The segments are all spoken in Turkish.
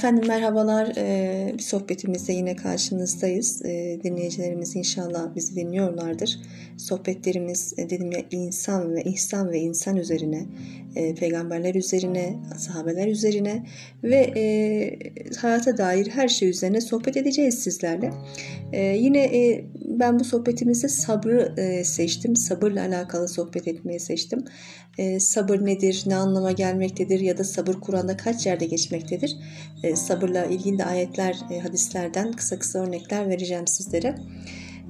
Efendim merhabalar. Ee, bir sohbetimizde yine karşınızdayız. Ee, dinleyicilerimiz inşallah bizi dinliyorlardır. Sohbetlerimiz e, dedim ya insan ve ihsan ve insan üzerine, e, peygamberler üzerine, sahabeler üzerine ve e, hayata dair her şey üzerine sohbet edeceğiz sizlerle. E, yine e, ben bu sohbetimizde sabrı e, seçtim. Sabırla alakalı sohbet etmeyi seçtim. E, sabır nedir, ne anlama gelmektedir ya da sabır Kur'an'da kaç yerde geçmektedir? E, sabırla ilgili de ayetler, e, hadislerden kısa kısa örnekler vereceğim sizlere.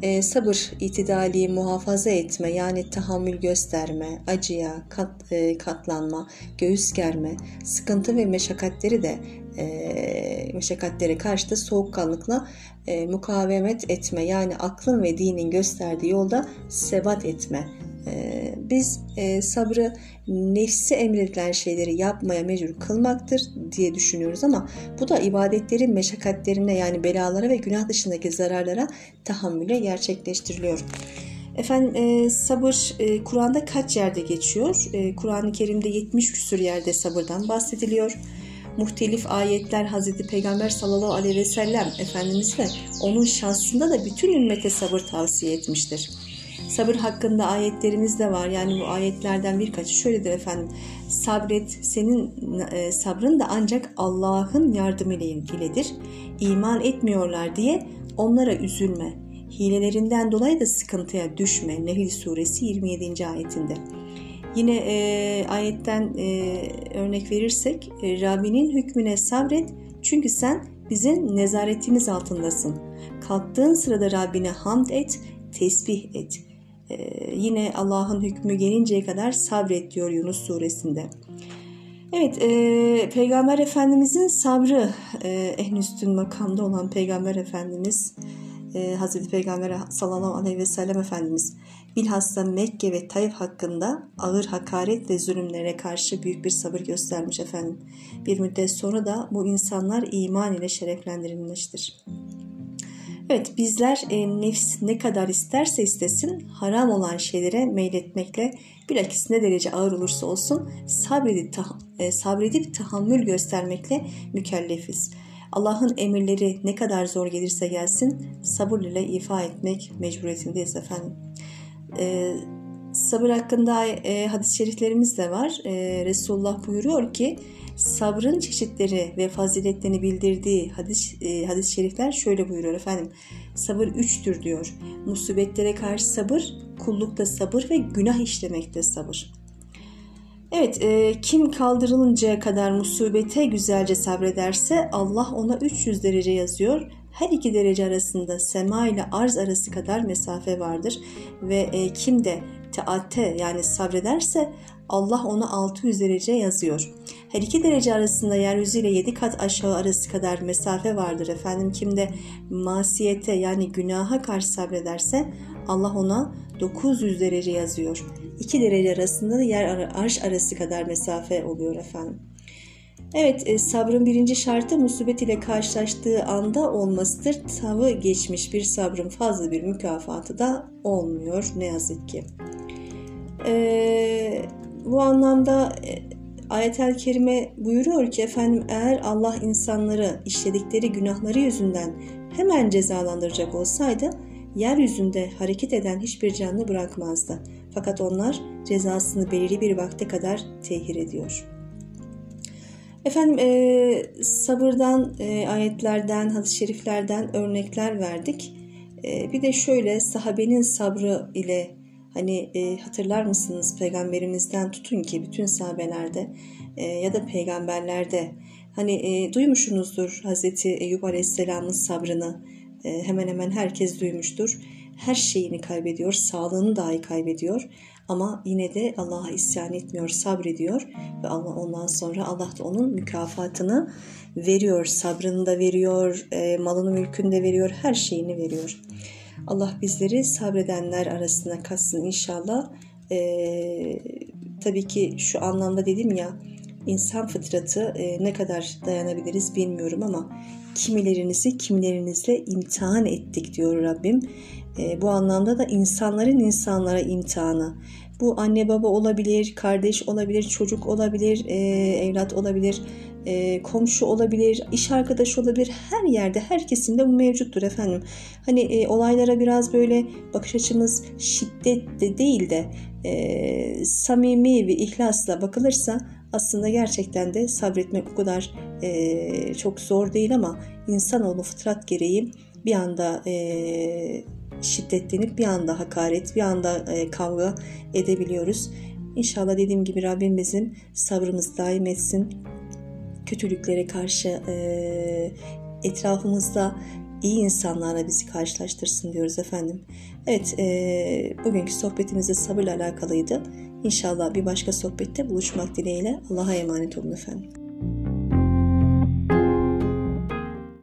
E, sabır, itidali muhafaza etme yani tahammül gösterme, acıya kat, e, katlanma, göğüs germe, sıkıntı ve meşakkatleri de e, meşakkatlere karşı da soğukkanlıkla e, mukavemet etme yani aklın ve dinin gösterdiği yolda sebat etme biz e, sabrı nefsi emredilen şeyleri yapmaya mecbur kılmaktır diye düşünüyoruz ama bu da ibadetlerin meşakkatlerine yani belalara ve günah dışındaki zararlara tahammüle gerçekleştiriliyor. Efendim e, sabır e, Kur'an'da kaç yerde geçiyor? E, Kur'an-ı Kerim'de 70 küsur yerde sabırdan bahsediliyor. Muhtelif ayetler Hazreti Peygamber sallallahu aleyhi ve sellem Efendimiz ve onun şahsında da bütün ümmete sabır tavsiye etmiştir. Sabır hakkında ayetlerimiz de var. Yani bu ayetlerden birkaçı şöyledir efendim. Sabret, senin e, sabrın da ancak Allah'ın yardımıyla ilgilidir. İman etmiyorlar diye onlara üzülme. Hilelerinden dolayı da sıkıntıya düşme. Nehil suresi 27. ayetinde. Yine e, ayetten e, örnek verirsek e, Rabbinin hükmüne sabret çünkü sen bizim nezaretimiz altındasın. Kalktığın sırada Rabbine hamd et, tesbih et. Ee, yine Allah'ın hükmü gelinceye kadar sabret diyor Yunus suresinde. Evet, e, Peygamber Efendimizin sabrı e, en üstün makamda olan Peygamber Efendimiz e, Hazreti Peygamber sallallahu aleyhi ve sellem Efendimiz bilhassa Mekke ve Taif hakkında ağır hakaret ve zulümlere karşı büyük bir sabır göstermiş efendim. Bir müddet sonra da bu insanlar iman ile şereflendirilmiştir. Evet bizler e, nefs ne kadar isterse istesin haram olan şeylere meyletmekle bilakis ne derece ağır olursa olsun sabredip, tah e, sabredip tahammül göstermekle mükellefiz. Allah'ın emirleri ne kadar zor gelirse gelsin sabır ile ifa etmek mecburiyetindeyiz efendim. E, sabır hakkında e, hadis-i şeriflerimiz de var. E, Resulullah buyuruyor ki sabrın çeşitleri ve faziletlerini bildirdiği hadis, e, hadis-i şerifler şöyle buyuruyor efendim. Sabır üçtür diyor. Musibetlere karşı sabır, kullukta sabır ve günah işlemekte sabır. Evet, e, kim kaldırılıncaya kadar musibete güzelce sabrederse Allah ona 300 derece yazıyor. Her iki derece arasında sema ile arz arası kadar mesafe vardır. Ve e, kim de teatte yani sabrederse Allah ona 600 derece yazıyor. Her iki derece arasında yeryüzü ile 7 kat aşağı arası kadar mesafe vardır efendim. Kimde masiyete yani günaha karşı sabrederse Allah ona 900 derece yazıyor. 2 derece arasında da yer arş arası kadar mesafe oluyor efendim. Evet e, sabrın birinci şartı musibet ile karşılaştığı anda olmasıdır. Tavı geçmiş bir sabrın fazla bir mükafatı da olmuyor ne yazık ki. Ee, bu anlamda e, ayetel kerime buyuruyor ki efendim eğer Allah insanları işledikleri günahları yüzünden hemen cezalandıracak olsaydı yeryüzünde hareket eden hiçbir canlı bırakmazdı. Fakat onlar cezasını belirli bir vakte kadar tehir ediyor. Efendim e, sabırdan, e, ayetlerden, hadis-i şeriflerden örnekler verdik. E, bir de şöyle sahabenin sabrı ile Hani e, hatırlar mısınız? Peygamberimizden tutun ki bütün sahabelerde e, ya da peygamberlerde hani e, duymuşsunuzdur Hazreti Eyüp Aleyhisselam'ın sabrını. E, hemen hemen herkes duymuştur. Her şeyini kaybediyor, sağlığını dahi kaybediyor. Ama yine de Allah'a isyan etmiyor, sabrediyor. Ve Allah ondan sonra Allah da onun mükafatını veriyor, sabrını da veriyor, e, malını mülkünü de veriyor, her şeyini veriyor. Allah bizleri sabredenler arasına katsın inşallah. Ee, tabii ki şu anlamda dedim ya insan fıtratı e, ne kadar dayanabiliriz bilmiyorum ama kimilerinizi kimilerinizle imtihan ettik diyor Rabbim. E, bu anlamda da insanların insanlara imtihanı. Bu anne baba olabilir, kardeş olabilir, çocuk olabilir, e, evlat olabilir, e, komşu olabilir, iş arkadaşı olabilir. Her yerde, her kesimde bu mevcuttur efendim. Hani e, olaylara biraz böyle bakış açımız şiddetle değil de e, samimi ve ihlasla bakılırsa aslında gerçekten de sabretmek o kadar e, çok zor değil ama insanoğlu fıtrat gereği bir anda e, şiddetlenip bir anda hakaret, bir anda e, kavga edebiliyoruz. İnşallah dediğim gibi Rabbimizin sabrımız daim etsin. Kötülüklere karşı e, etrafımızda iyi insanlarla bizi karşılaştırsın diyoruz efendim. Evet, e, bugünkü sohbetimiz de sabırla alakalıydı. İnşallah bir başka sohbette buluşmak dileğiyle. Allah'a emanet olun efendim.